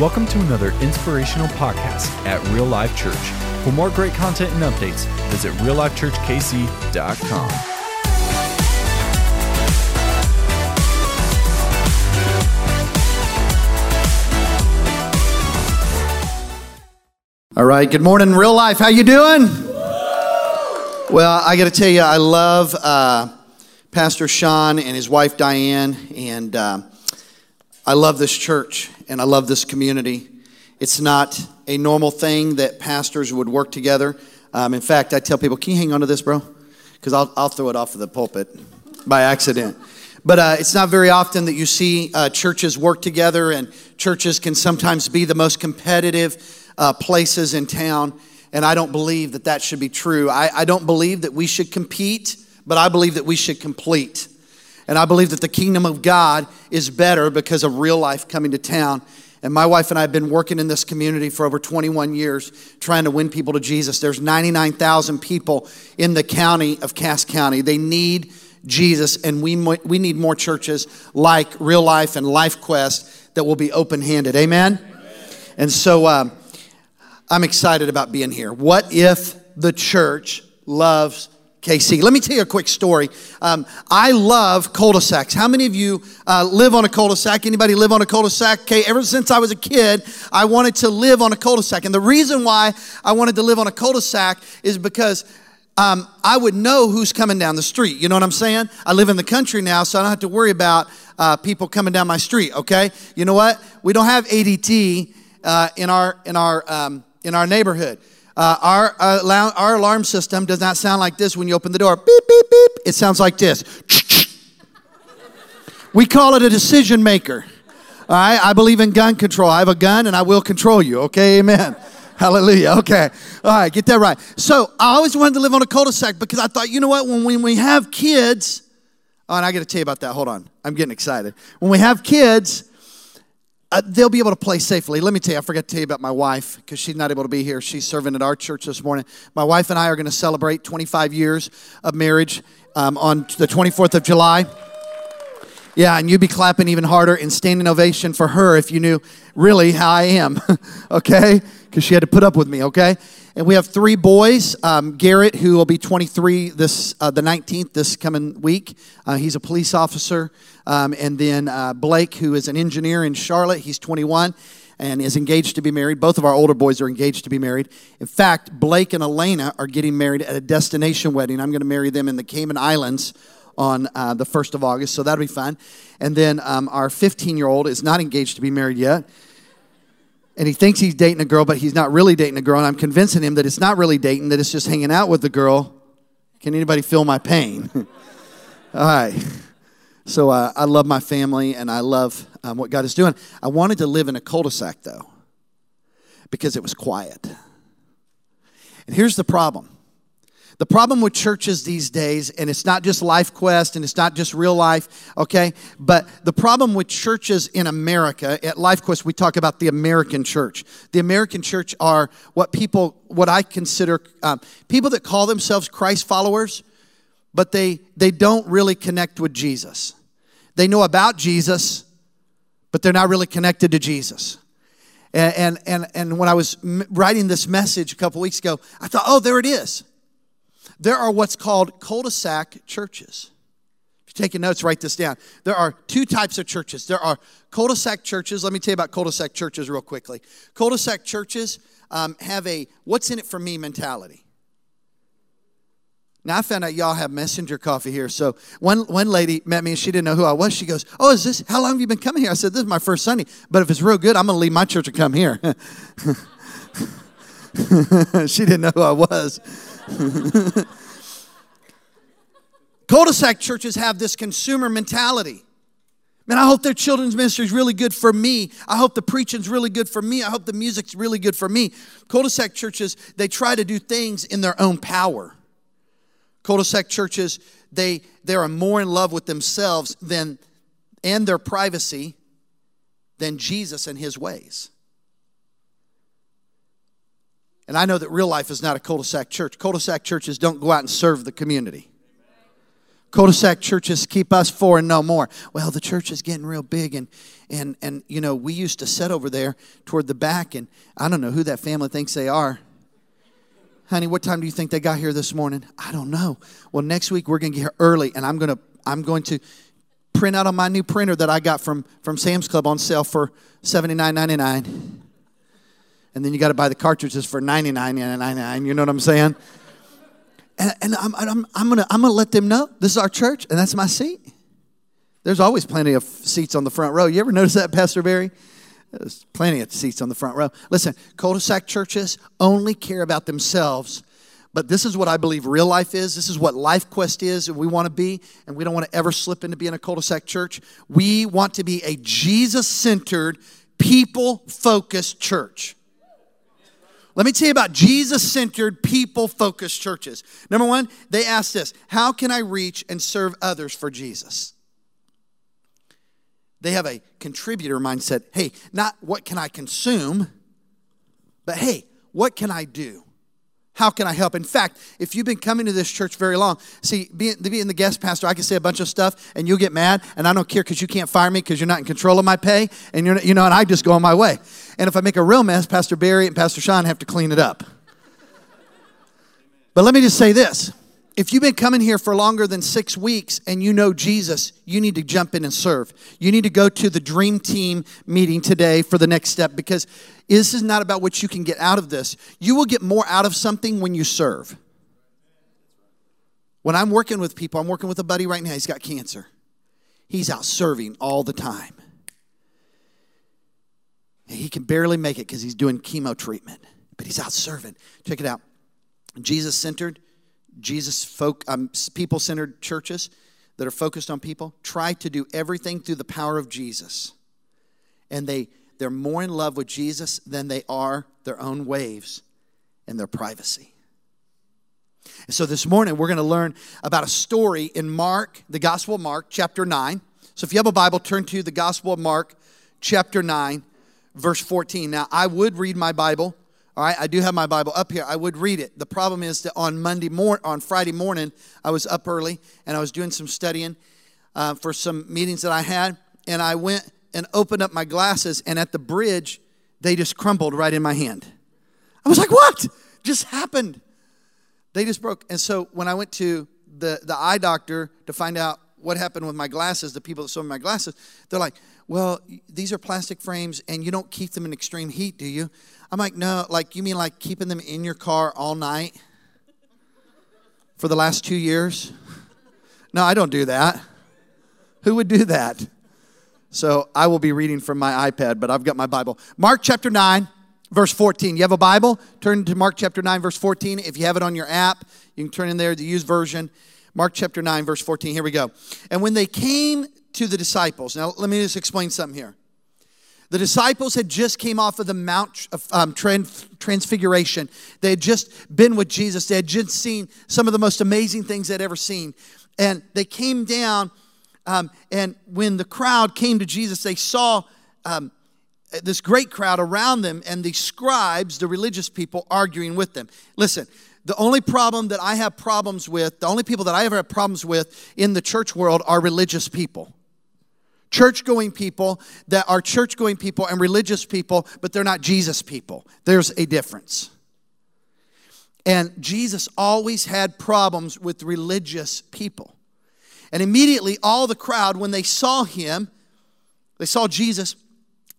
Welcome to another inspirational podcast at Real Life Church. For more great content and updates, visit reallifechurchkc.com. All right. Good morning, real life. How you doing? Well, I got to tell you, I love uh, Pastor Sean and his wife Diane, and uh, I love this church and I love this community. It's not a normal thing that pastors would work together. Um, in fact, I tell people, "Can you hang on to this, bro?" Because I'll I'll throw it off of the pulpit by accident. But uh, it's not very often that you see uh, churches work together, and churches can sometimes be the most competitive uh, places in town. And I don't believe that that should be true. I, I don't believe that we should compete, but I believe that we should complete. And I believe that the kingdom of God is better because of real life coming to town. And my wife and I have been working in this community for over 21 years trying to win people to Jesus. There's 99,000 people in the county of Cass County. They need Jesus, and we, we need more churches like Real Life and Life Quest that will be open handed. Amen? Amen? And so um, I'm excited about being here. What if the church loves KC. Let me tell you a quick story. Um, I love cul-de-sacs. How many of you uh, live on a cul-de-sac? Anybody live on a cul-de-sac? Okay, ever since I was a kid, I wanted to live on a cul-de-sac. And the reason why I wanted to live on a cul-de-sac is because um, I would know who's coming down the street. You know what I'm saying? I live in the country now, so I don't have to worry about uh, people coming down my street. Okay, you know what? We don't have ADT uh, in our in our um, in our neighborhood. Uh, our, uh, our alarm system does not sound like this when you open the door. Beep, beep, beep. It sounds like this. we call it a decision maker. All right, I believe in gun control. I have a gun and I will control you. Okay, amen. Hallelujah. Okay. All right, get that right. So I always wanted to live on a cul-de-sac because I thought, you know what, when we, when we have kids, oh, and I got to tell you about that. Hold on. I'm getting excited. When we have kids, uh, they'll be able to play safely. Let me tell you, I forgot to tell you about my wife because she's not able to be here. She's serving at our church this morning. My wife and I are going to celebrate 25 years of marriage um, on the 24th of July. Yeah, and you'd be clapping even harder and standing ovation for her if you knew really how I am, okay? Because she had to put up with me, okay? And we have three boys. Um, Garrett, who will be 23 this uh, the 19th this coming week. Uh, he's a police officer. Um, and then uh, Blake, who is an engineer in Charlotte. He's 21 and is engaged to be married. Both of our older boys are engaged to be married. In fact, Blake and Elena are getting married at a destination wedding. I'm going to marry them in the Cayman Islands on uh, the 1st of August, so that'll be fun. And then um, our 15 year old is not engaged to be married yet. And he thinks he's dating a girl, but he's not really dating a girl. And I'm convincing him that it's not really dating, that it's just hanging out with the girl. Can anybody feel my pain? All right. So uh, I love my family and I love um, what God is doing. I wanted to live in a cul de sac, though, because it was quiet. And here's the problem the problem with churches these days, and it's not just Life Quest and it's not just real life, okay? But the problem with churches in America, at Life Quest, we talk about the American church. The American church are what people, what I consider um, people that call themselves Christ followers, but they, they don't really connect with Jesus. They know about Jesus, but they're not really connected to Jesus. And, and, and, and when I was writing this message a couple weeks ago, I thought, oh, there it is there are what's called cul de sac churches. If you're taking notes, write this down. There are two types of churches. There are cul de sac churches. Let me tell you about cul de sac churches real quickly. Cul de sac churches um, have a what's in it for me mentality. Now I found out y'all have messenger coffee here. So one one lady met me and she didn't know who I was. She goes, "Oh, is this? How long have you been coming here?" I said, "This is my first Sunday. But if it's real good, I'm going to leave my church and come here." she didn't know who I was. Cul-de-sac churches have this consumer mentality. Man, I hope their children's ministry is really good for me. I hope the preaching's really good for me. I hope the music's really good for me. Cul-de-sac churches, they try to do things in their own power. Cul-de-sac churches, they, they are more in love with themselves than and their privacy than Jesus and his ways. And I know that real life is not a cul de sac church. Cul de sac churches don't go out and serve the community. Cul-de-sac churches keep us four and no more. Well, the church is getting real big, and and and you know we used to sit over there toward the back, and I don't know who that family thinks they are. Honey, what time do you think they got here this morning? I don't know. Well, next week we're going to get here early, and I'm going to I'm going to print out on my new printer that I got from from Sam's Club on sale for seventy nine ninety nine, and then you got to buy the cartridges for ninety nine ninety nine. You know what I'm saying? And, and I'm, I'm, I'm to I'm gonna let them know this is our church and that's my seat. There's always plenty of seats on the front row. You ever notice that, Pastor Barry? There's plenty of seats on the front row. Listen, cul de sac churches only care about themselves. But this is what I believe real life is. This is what Life Quest is, and we want to be, and we don't want to ever slip into being a cul de sac church. We want to be a Jesus centered, people focused church. Let me tell you about Jesus centered, people focused churches. Number one, they ask this How can I reach and serve others for Jesus? They have a contributor mindset. Hey, not what can I consume, but hey, what can I do? How can I help? In fact, if you've been coming to this church very long, see, being, being the guest pastor, I can say a bunch of stuff and you'll get mad, and I don't care because you can't fire me because you're not in control of my pay, and you're, you know, and I just go on my way. And if I make a real mess, Pastor Barry and Pastor Sean have to clean it up. But let me just say this if you've been coming here for longer than six weeks and you know Jesus, you need to jump in and serve. You need to go to the dream team meeting today for the next step because this is not about what you can get out of this. You will get more out of something when you serve. When I'm working with people, I'm working with a buddy right now, he's got cancer. He's out serving all the time. He can barely make it because he's doing chemo treatment, but he's out serving. Check it out. Jesus centered Jesus folk, um, people centered churches that are focused on people try to do everything through the power of Jesus. And they, they're more in love with Jesus than they are their own waves and their privacy. And so this morning we're going to learn about a story in Mark, the Gospel of Mark, chapter 9. So if you have a Bible, turn to the Gospel of Mark, chapter 9, verse 14. Now, I would read my Bible all right, I do have my Bible up here. I would read it. The problem is that on Monday morning, on Friday morning, I was up early and I was doing some studying uh, for some meetings that I had, and I went and opened up my glasses, and at the bridge, they just crumbled right in my hand. I was like, "What just happened?" They just broke. And so when I went to the the eye doctor to find out what happened with my glasses, the people that sold me my glasses, they're like, "Well, these are plastic frames, and you don't keep them in extreme heat, do you?" I'm like, no, like, you mean like keeping them in your car all night for the last two years? No, I don't do that. Who would do that? So I will be reading from my iPad, but I've got my Bible. Mark chapter 9, verse 14. You have a Bible? Turn to Mark chapter 9, verse 14. If you have it on your app, you can turn in there, the used version. Mark chapter 9, verse 14. Here we go. And when they came to the disciples, now let me just explain something here. The disciples had just came off of the Mount um, Transfiguration. They had just been with Jesus. They had just seen some of the most amazing things they'd ever seen. And they came down, um, and when the crowd came to Jesus, they saw um, this great crowd around them and the scribes, the religious people, arguing with them. Listen, the only problem that I have problems with, the only people that I ever have problems with in the church world are religious people church going people that are church going people and religious people, but they're not Jesus people. There's a difference. And Jesus always had problems with religious people. And immediately, all the crowd, when they saw him, they saw Jesus,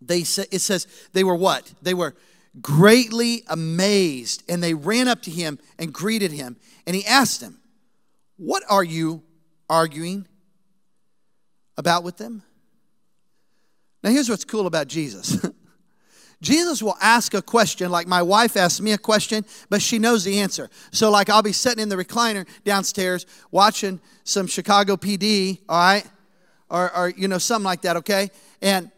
they it says they were what? They were greatly amazed and they ran up to him and greeted him. And he asked them, What are you arguing about with them? Now, here's what's cool about Jesus. Jesus will ask a question, like my wife asked me a question, but she knows the answer. So, like, I'll be sitting in the recliner downstairs watching some Chicago PD, all right? Or, or, you know, something like that, okay? And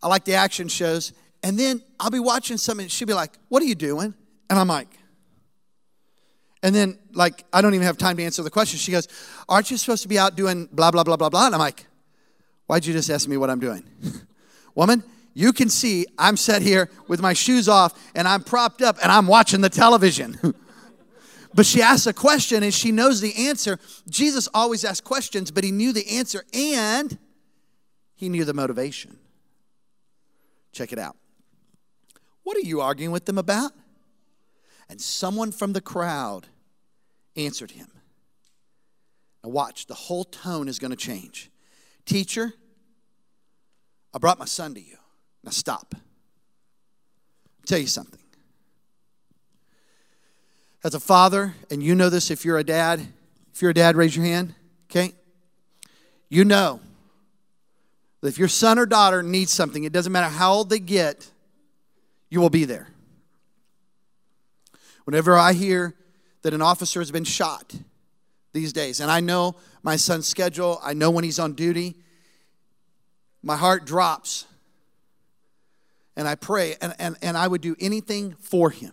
I like the action shows. And then I'll be watching something, and she'll be like, What are you doing? And I'm like, and then, like, I don't even have time to answer the question. She goes, Aren't you supposed to be out doing blah, blah, blah, blah, blah? And I'm like, Why'd you just ask me what I'm doing? Woman, you can see I'm set here with my shoes off and I'm propped up and I'm watching the television. But she asks a question and she knows the answer. Jesus always asked questions, but he knew the answer and he knew the motivation. Check it out. What are you arguing with them about? And someone from the crowd answered him. Now, watch, the whole tone is going to change. Teacher, I brought my son to you. Now, stop. I'll tell you something. As a father, and you know this if you're a dad, if you're a dad, raise your hand, okay? You know that if your son or daughter needs something, it doesn't matter how old they get, you will be there. Whenever I hear that an officer has been shot these days, and I know my son's schedule, I know when he's on duty, my heart drops. And I pray, and, and, and I would do anything for him.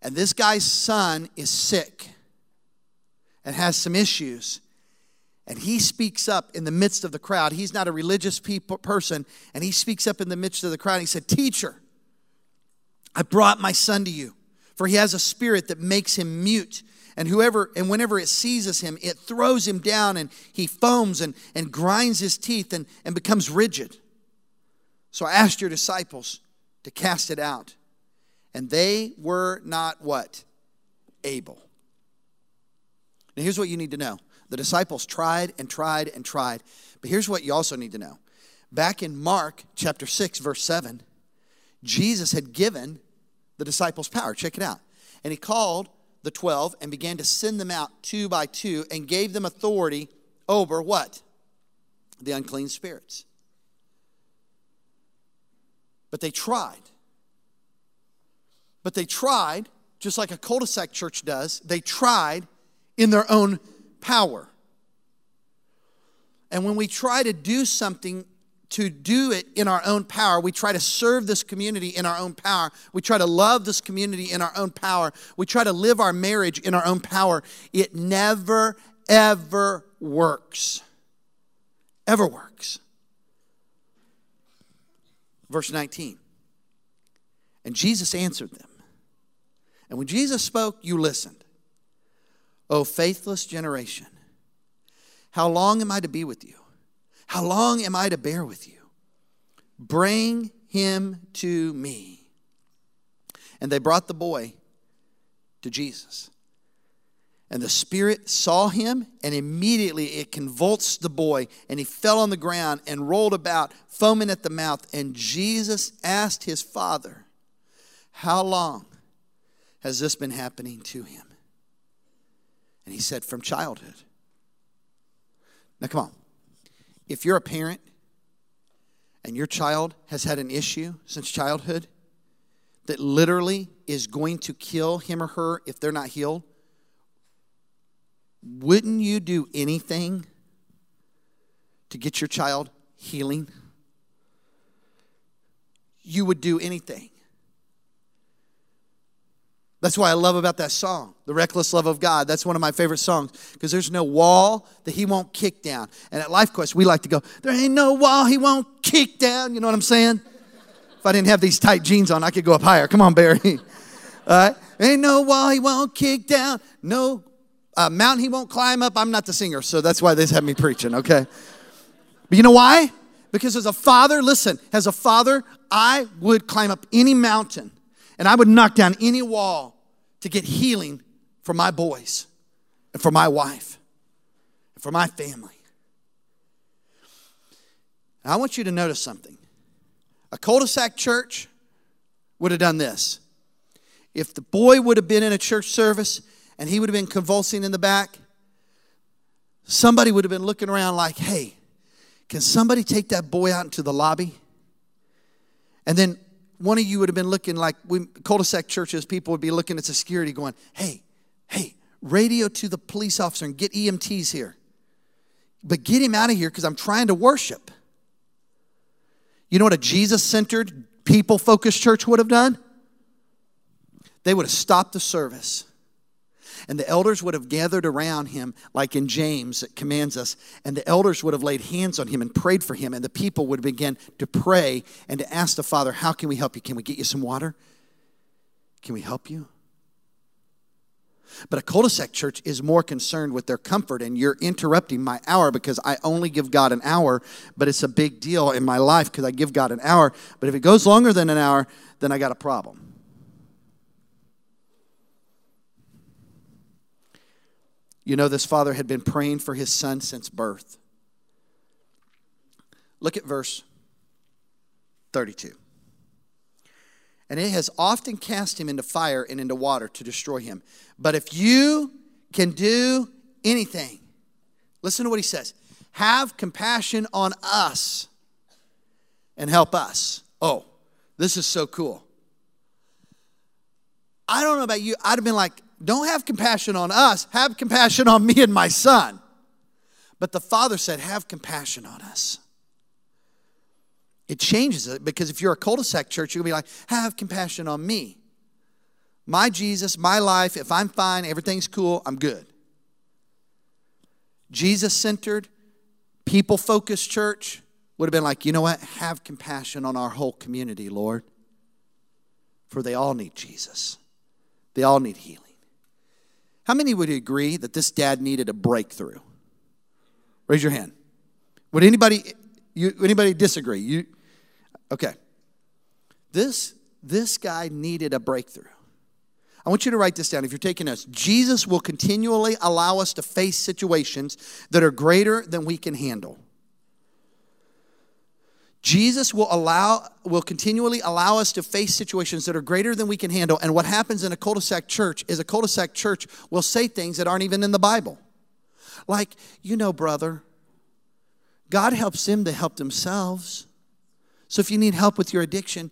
And this guy's son is sick and has some issues. And he speaks up in the midst of the crowd. He's not a religious people, person. And he speaks up in the midst of the crowd. he said, Teacher, I brought my son to you, for he has a spirit that makes him mute. And whoever and whenever it seizes him, it throws him down and he foams and, and grinds his teeth and, and becomes rigid. So I asked your disciples to cast it out. And they were not what? Able. Now here's what you need to know. The disciples tried and tried and tried. But here's what you also need to know. Back in Mark chapter 6, verse 7, Jesus had given the disciples power. Check it out. And he called the 12 and began to send them out two by two and gave them authority over what? The unclean spirits. But they tried. But they tried, just like a cul de sac church does, they tried in their own power. And when we try to do something to do it in our own power. We try to serve this community in our own power. We try to love this community in our own power. We try to live our marriage in our own power. It never, ever works. Ever works. Verse 19. And Jesus answered them. And when Jesus spoke, you listened. O faithless generation, how long am I to be with you? How long am I to bear with you? Bring him to me. And they brought the boy to Jesus. And the Spirit saw him, and immediately it convulsed the boy, and he fell on the ground and rolled about, foaming at the mouth. And Jesus asked his father, How long has this been happening to him? And he said, From childhood. Now, come on if you're a parent and your child has had an issue since childhood that literally is going to kill him or her if they're not healed, wouldn't you do anything to get your child healing? You would do anything. That's why I love about that song, The Reckless Love of God. That's one of my favorite songs because there's no wall that he won't kick down. And at Life Quest, we like to go, There ain't no wall he won't kick down. You know what I'm saying? If I didn't have these tight jeans on, I could go up higher. Come on, Barry. All right? Ain't no wall he won't kick down. No uh, mountain he won't climb up. I'm not the singer, so that's why they have me preaching, okay? But you know why? Because as a father, listen, as a father, I would climb up any mountain and I would knock down any wall to get healing for my boys and for my wife and for my family. And I want you to notice something. A cul de sac church would have done this. If the boy would have been in a church service and he would have been convulsing in the back, somebody would have been looking around like, hey, can somebody take that boy out into the lobby? And then one of you would have been looking like we cul-de-sac churches, people would be looking at security going, hey, hey, radio to the police officer and get EMTs here. But get him out of here because I'm trying to worship. You know what a Jesus centered, people focused church would have done? They would have stopped the service and the elders would have gathered around him, like in James that commands us. And the elders would have laid hands on him and prayed for him. And the people would begin to pray and to ask the Father, How can we help you? Can we get you some water? Can we help you? But a cul de sac church is more concerned with their comfort, and you're interrupting my hour because I only give God an hour, but it's a big deal in my life because I give God an hour. But if it goes longer than an hour, then I got a problem. You know, this father had been praying for his son since birth. Look at verse 32. And it has often cast him into fire and into water to destroy him. But if you can do anything, listen to what he says have compassion on us and help us. Oh, this is so cool. I don't know about you, I'd have been like, don't have compassion on us, have compassion on me and my son. But the father said, have compassion on us. It changes it because if you're a cul de sac church, you're going to be like, have compassion on me. My Jesus, my life, if I'm fine, everything's cool, I'm good. Jesus centered, people focused church would have been like, you know what? Have compassion on our whole community, Lord. For they all need Jesus, they all need healing. How many would agree that this dad needed a breakthrough? Raise your hand. Would anybody, you, anybody disagree? You, Okay. This, this guy needed a breakthrough. I want you to write this down if you're taking notes. Jesus will continually allow us to face situations that are greater than we can handle. Jesus will allow will continually allow us to face situations that are greater than we can handle. And what happens in a cul-de-sac church is a cul-de-sac church will say things that aren't even in the Bible. Like, you know, brother, God helps them to help themselves. So if you need help with your addiction,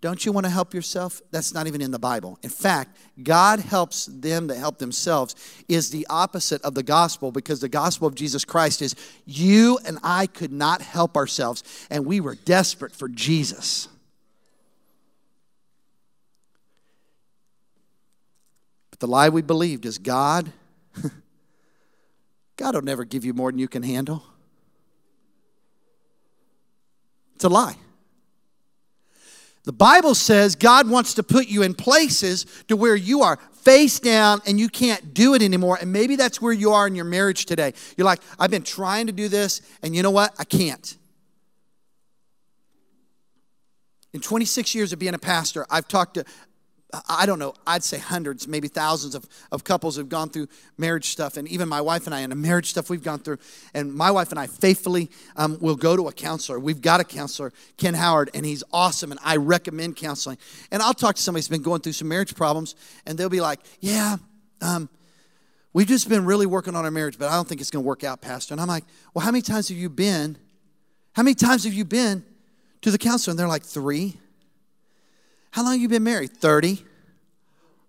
don't you want to help yourself? That's not even in the Bible. In fact, God helps them that help themselves is the opposite of the gospel because the gospel of Jesus Christ is you and I could not help ourselves and we were desperate for Jesus. But the lie we believed is God God will never give you more than you can handle. It's a lie. The Bible says God wants to put you in places to where you are face down and you can't do it anymore. And maybe that's where you are in your marriage today. You're like, I've been trying to do this, and you know what? I can't. In 26 years of being a pastor, I've talked to I don't know, I'd say hundreds, maybe thousands of, of couples have gone through marriage stuff. And even my wife and I, and the marriage stuff we've gone through. And my wife and I faithfully um, will go to a counselor. We've got a counselor, Ken Howard, and he's awesome. And I recommend counseling. And I'll talk to somebody who's been going through some marriage problems, and they'll be like, Yeah, um, we've just been really working on our marriage, but I don't think it's going to work out, Pastor. And I'm like, Well, how many times have you been? How many times have you been to the counselor? And they're like, Three. How long you been married? 30.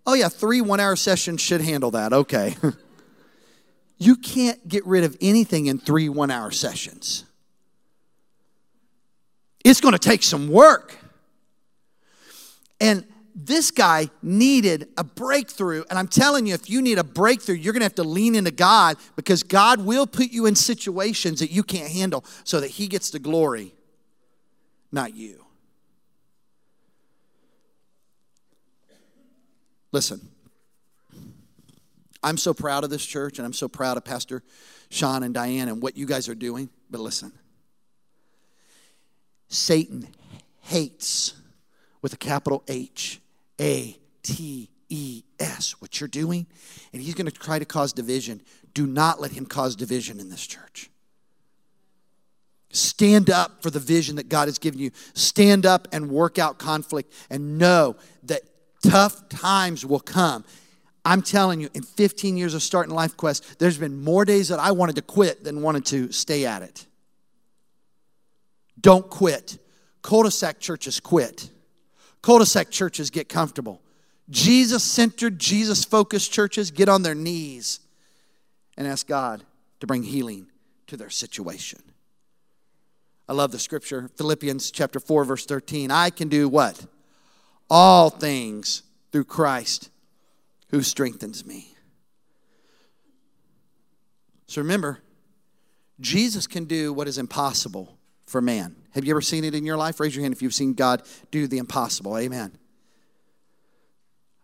Oh, yeah, three one hour sessions should handle that. Okay. you can't get rid of anything in three one hour sessions. It's going to take some work. And this guy needed a breakthrough. And I'm telling you, if you need a breakthrough, you're going to have to lean into God because God will put you in situations that you can't handle so that He gets the glory, not you. Listen, I'm so proud of this church and I'm so proud of Pastor Sean and Diane and what you guys are doing. But listen, Satan hates with a capital H A T E S what you're doing, and he's going to try to cause division. Do not let him cause division in this church. Stand up for the vision that God has given you. Stand up and work out conflict and know that tough times will come. I'm telling you, in 15 years of starting Life Quest, there's been more days that I wanted to quit than wanted to stay at it. Don't quit. Cul de sac churches quit. Cul de sac churches get comfortable. Jesus centered, Jesus focused churches get on their knees and ask God to bring healing to their situation. I love the scripture, Philippians chapter 4, verse 13. I can do what? All things through Christ who strengthens me. So remember, Jesus can do what is impossible for man. Have you ever seen it in your life? Raise your hand if you've seen God do the impossible. Amen.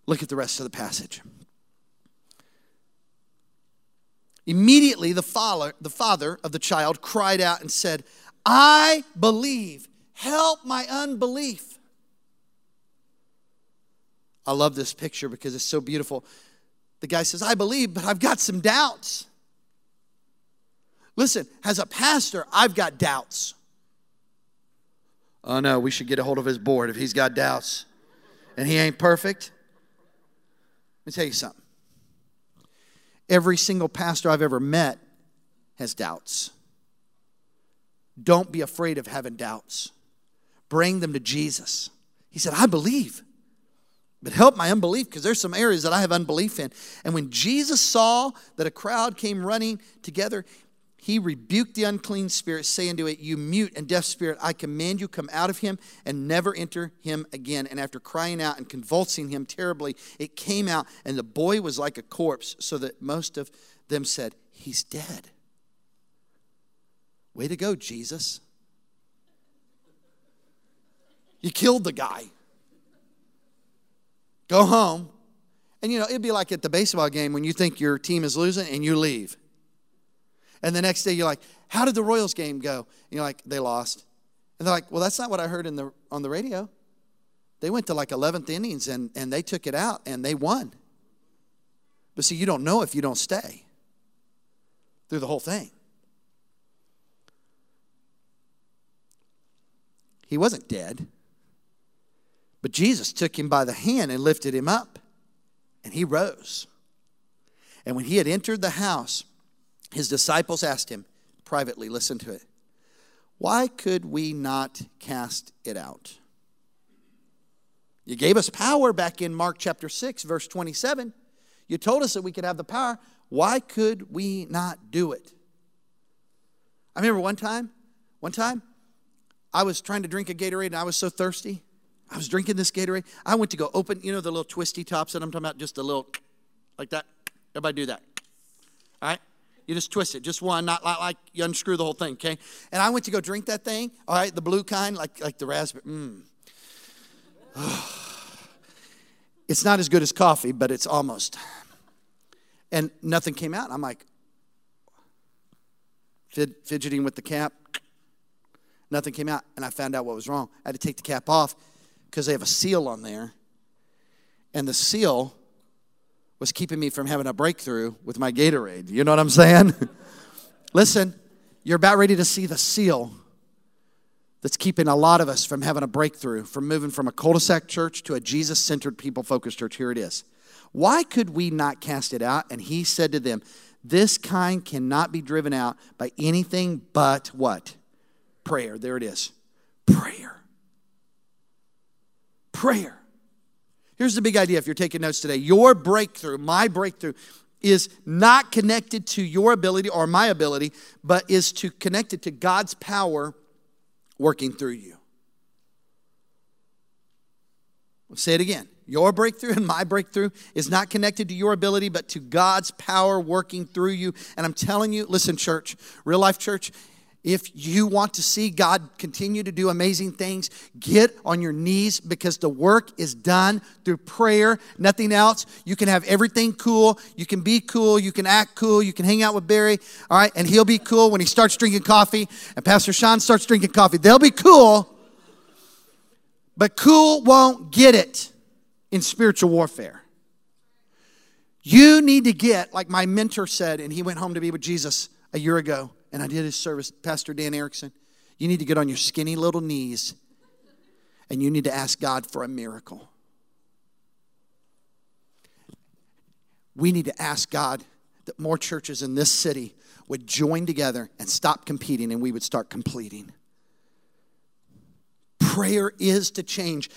Look at the rest of the passage. Immediately, the father, the father of the child cried out and said, I believe. Help my unbelief. I love this picture because it's so beautiful. The guy says, I believe, but I've got some doubts. Listen, as a pastor, I've got doubts. Oh no, we should get a hold of his board if he's got doubts and he ain't perfect. Let me tell you something. Every single pastor I've ever met has doubts. Don't be afraid of having doubts. Bring them to Jesus. He said, I believe, but help my unbelief because there's some areas that I have unbelief in. And when Jesus saw that a crowd came running together, he rebuked the unclean spirit, saying to it, You mute and deaf spirit, I command you, come out of him and never enter him again. And after crying out and convulsing him terribly, it came out, and the boy was like a corpse, so that most of them said, He's dead. Way to go, Jesus. You killed the guy. Go home. And you know, it'd be like at the baseball game when you think your team is losing and you leave. And the next day you're like, how did the Royals game go? And you're like, they lost. And they're like, well, that's not what I heard in the, on the radio. They went to like 11th innings and, and they took it out and they won. But see, you don't know if you don't stay through the whole thing. He wasn't dead. But Jesus took him by the hand and lifted him up, and he rose. And when he had entered the house, his disciples asked him privately, listen to it, why could we not cast it out? You gave us power back in Mark chapter 6, verse 27. You told us that we could have the power. Why could we not do it? I remember one time, one time, I was trying to drink a Gatorade and I was so thirsty. I was drinking this Gatorade. I went to go open, you know, the little twisty tops that I'm talking about, just a little like that. Everybody do that. All right? You just twist it, just one, not like, like you unscrew the whole thing, okay? And I went to go drink that thing, all right, the blue kind, like, like the raspberry. Mm. it's not as good as coffee, but it's almost. And nothing came out. I'm like, fidgeting with the cap. Nothing came out. And I found out what was wrong. I had to take the cap off because they have a seal on there. And the seal was keeping me from having a breakthrough with my Gatorade. You know what I'm saying? Listen, you're about ready to see the seal that's keeping a lot of us from having a breakthrough, from moving from a cul de sac church to a Jesus centered, people focused church. Here it is. Why could we not cast it out? And he said to them, This kind cannot be driven out by anything but what? Prayer. There it is. Prayer. Prayer. Here's the big idea if you're taking notes today your breakthrough, my breakthrough, is not connected to your ability or my ability, but is to connected to God's power working through you. I'll say it again. Your breakthrough and my breakthrough is not connected to your ability, but to God's power working through you. And I'm telling you, listen, church, real life church, if you want to see God continue to do amazing things, get on your knees because the work is done through prayer, nothing else. You can have everything cool. You can be cool. You can act cool. You can hang out with Barry, all right? And he'll be cool when he starts drinking coffee and Pastor Sean starts drinking coffee. They'll be cool, but cool won't get it in spiritual warfare. You need to get, like my mentor said, and he went home to be with Jesus a year ago and I did his service, Pastor Dan Erickson. You need to get on your skinny little knees and you need to ask God for a miracle. We need to ask God that more churches in this city would join together and stop competing and we would start completing. Prayer is to change.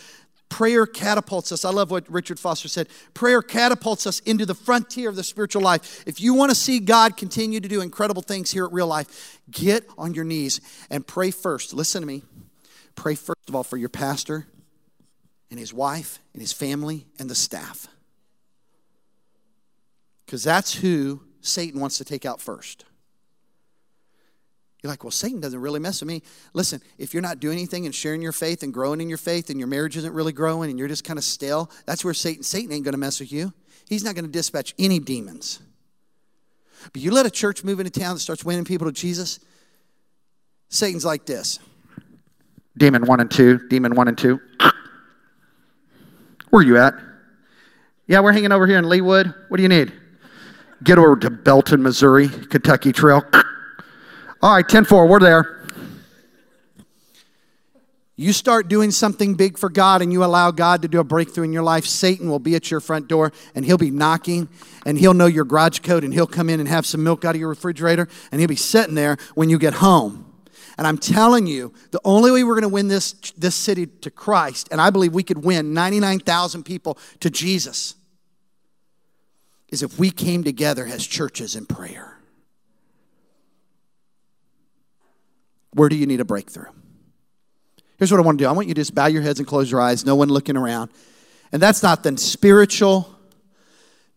Prayer catapults us. I love what Richard Foster said. Prayer catapults us into the frontier of the spiritual life. If you want to see God continue to do incredible things here at Real Life, get on your knees and pray first. Listen to me. Pray first of all for your pastor and his wife and his family and the staff. Because that's who Satan wants to take out first. You're like, well, Satan doesn't really mess with me. Listen, if you're not doing anything and sharing your faith and growing in your faith and your marriage isn't really growing and you're just kind of stale, that's where Satan, Satan ain't going to mess with you. He's not going to dispatch any demons. But you let a church move into town that starts winning people to Jesus, Satan's like this. Demon one and two, demon one and two. Where are you at? Yeah, we're hanging over here in Leawood. What do you need? Get over to Belton, Missouri, Kentucky Trail. All right, 10 4, we're there. You start doing something big for God and you allow God to do a breakthrough in your life, Satan will be at your front door and he'll be knocking and he'll know your garage code and he'll come in and have some milk out of your refrigerator and he'll be sitting there when you get home. And I'm telling you, the only way we're going to win this, this city to Christ, and I believe we could win 99,000 people to Jesus, is if we came together as churches in prayer. Where do you need a breakthrough? Here's what I want to do I want you to just bow your heads and close your eyes, no one looking around. And that's not then spiritual,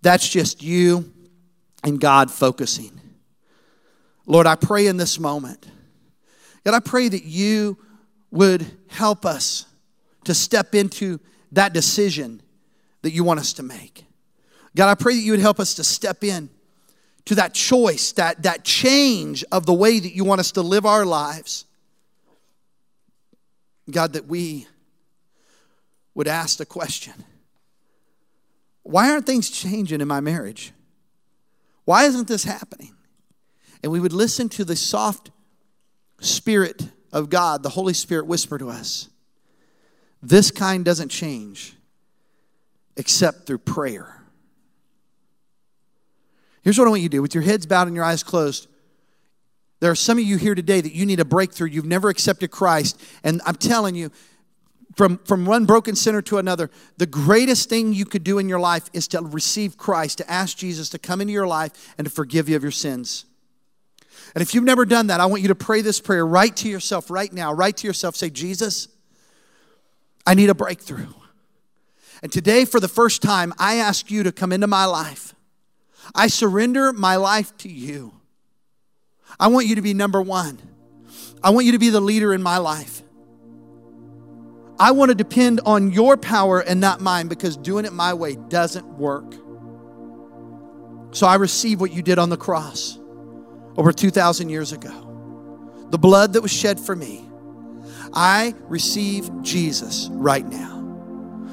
that's just you and God focusing. Lord, I pray in this moment. God, I pray that you would help us to step into that decision that you want us to make. God, I pray that you would help us to step in to that choice, that, that change of the way that you want us to live our lives. God, that we would ask the question why aren't things changing in my marriage? Why isn't this happening? And we would listen to the soft Spirit of God, the Holy Spirit, whisper to us this kind doesn't change except through prayer. Here's what I want you to do with your heads bowed and your eyes closed. There are some of you here today that you need a breakthrough. You've never accepted Christ. And I'm telling you, from, from one broken sinner to another, the greatest thing you could do in your life is to receive Christ, to ask Jesus to come into your life and to forgive you of your sins. And if you've never done that, I want you to pray this prayer right to yourself right now. Right to yourself. Say, Jesus, I need a breakthrough. And today, for the first time, I ask you to come into my life. I surrender my life to you. I want you to be number one. I want you to be the leader in my life. I want to depend on your power and not mine because doing it my way doesn't work. So I receive what you did on the cross over 2,000 years ago. The blood that was shed for me. I receive Jesus right now.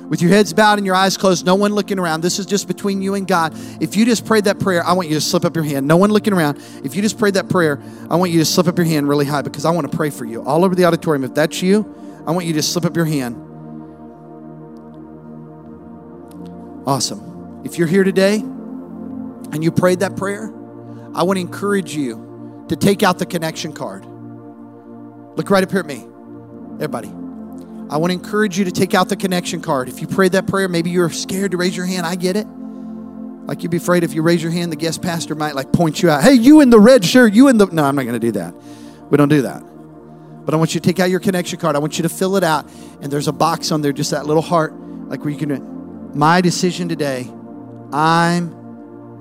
With your heads bowed and your eyes closed, no one looking around. This is just between you and God. If you just prayed that prayer, I want you to slip up your hand. No one looking around. If you just prayed that prayer, I want you to slip up your hand really high because I want to pray for you. All over the auditorium. If that's you, I want you to slip up your hand. Awesome. If you're here today and you prayed that prayer, I want to encourage you to take out the connection card. Look right up here at me. Everybody. I want to encourage you to take out the connection card. If you prayed that prayer, maybe you're scared to raise your hand. I get it. Like you'd be afraid if you raise your hand, the guest pastor might like point you out. Hey, you in the red shirt, you in the. No, I'm not going to do that. We don't do that. But I want you to take out your connection card. I want you to fill it out. And there's a box on there, just that little heart, like where you can. My decision today, I'm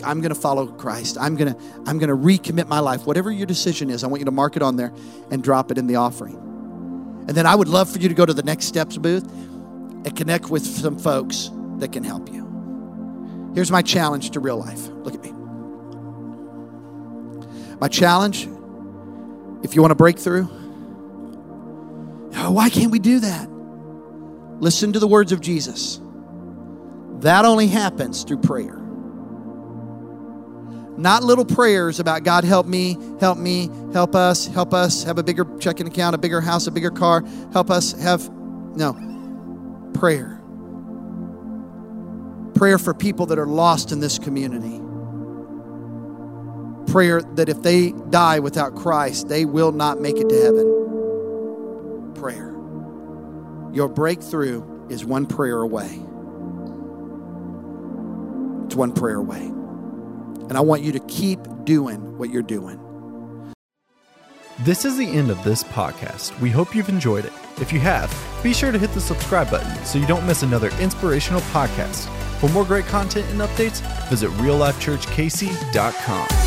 I'm going to follow Christ. I'm going to I'm going to recommit my life. Whatever your decision is, I want you to mark it on there and drop it in the offering. And then I would love for you to go to the Next Steps booth and connect with some folks that can help you. Here's my challenge to real life. Look at me. My challenge, if you want to break through, oh, why can't we do that? Listen to the words of Jesus. That only happens through prayer. Not little prayers about God, help me, help me, help us, help us have a bigger checking account, a bigger house, a bigger car, help us have. No. Prayer. Prayer for people that are lost in this community. Prayer that if they die without Christ, they will not make it to heaven. Prayer. Your breakthrough is one prayer away. It's one prayer away. And I want you to keep doing what you're doing. This is the end of this podcast. We hope you've enjoyed it. If you have, be sure to hit the subscribe button so you don't miss another inspirational podcast. For more great content and updates, visit reallifechurchkc.com.